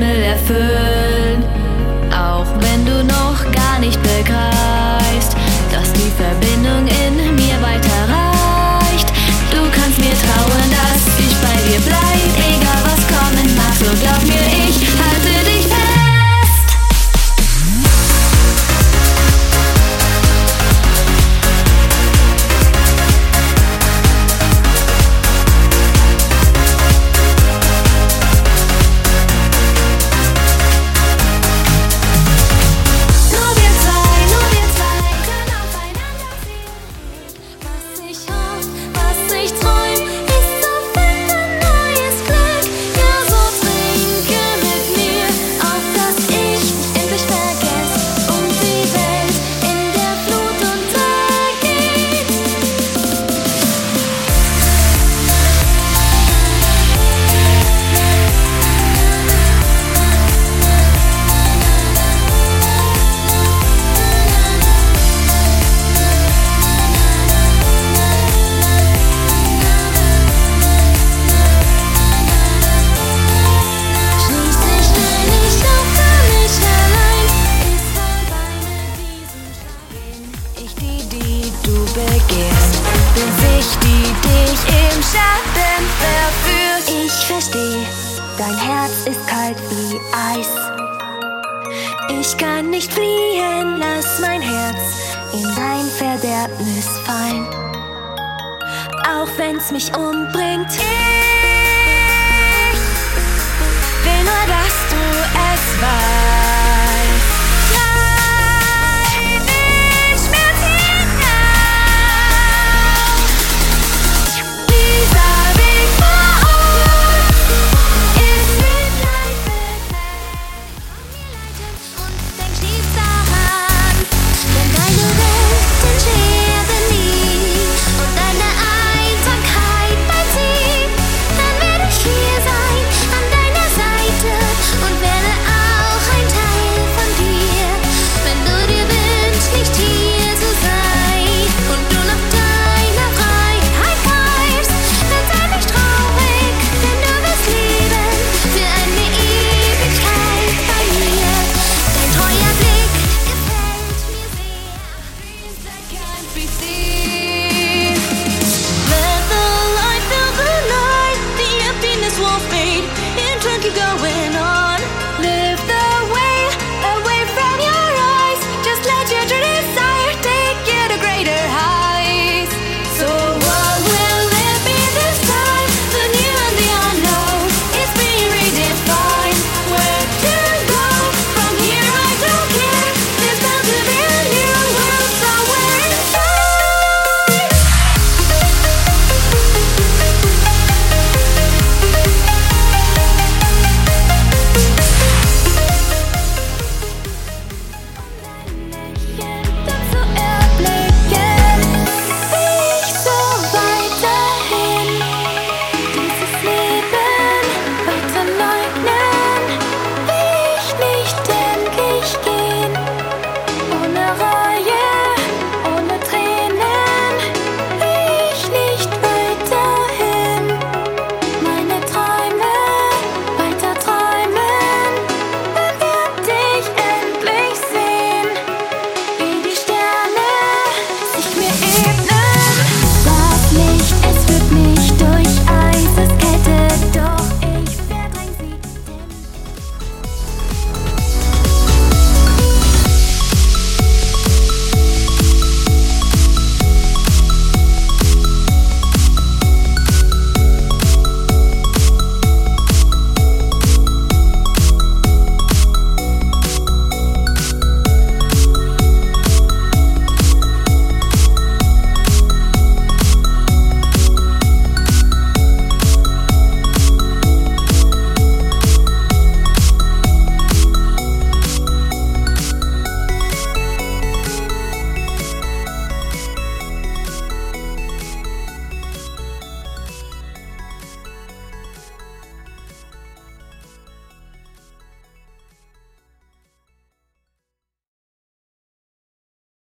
minimal effort Dein Herz ist kalt wie Eis. Ich kann nicht fliehen, lass mein Herz in dein Verderbnis fallen. Auch wenn's mich umbringt. Ich will nur, dass du es weißt.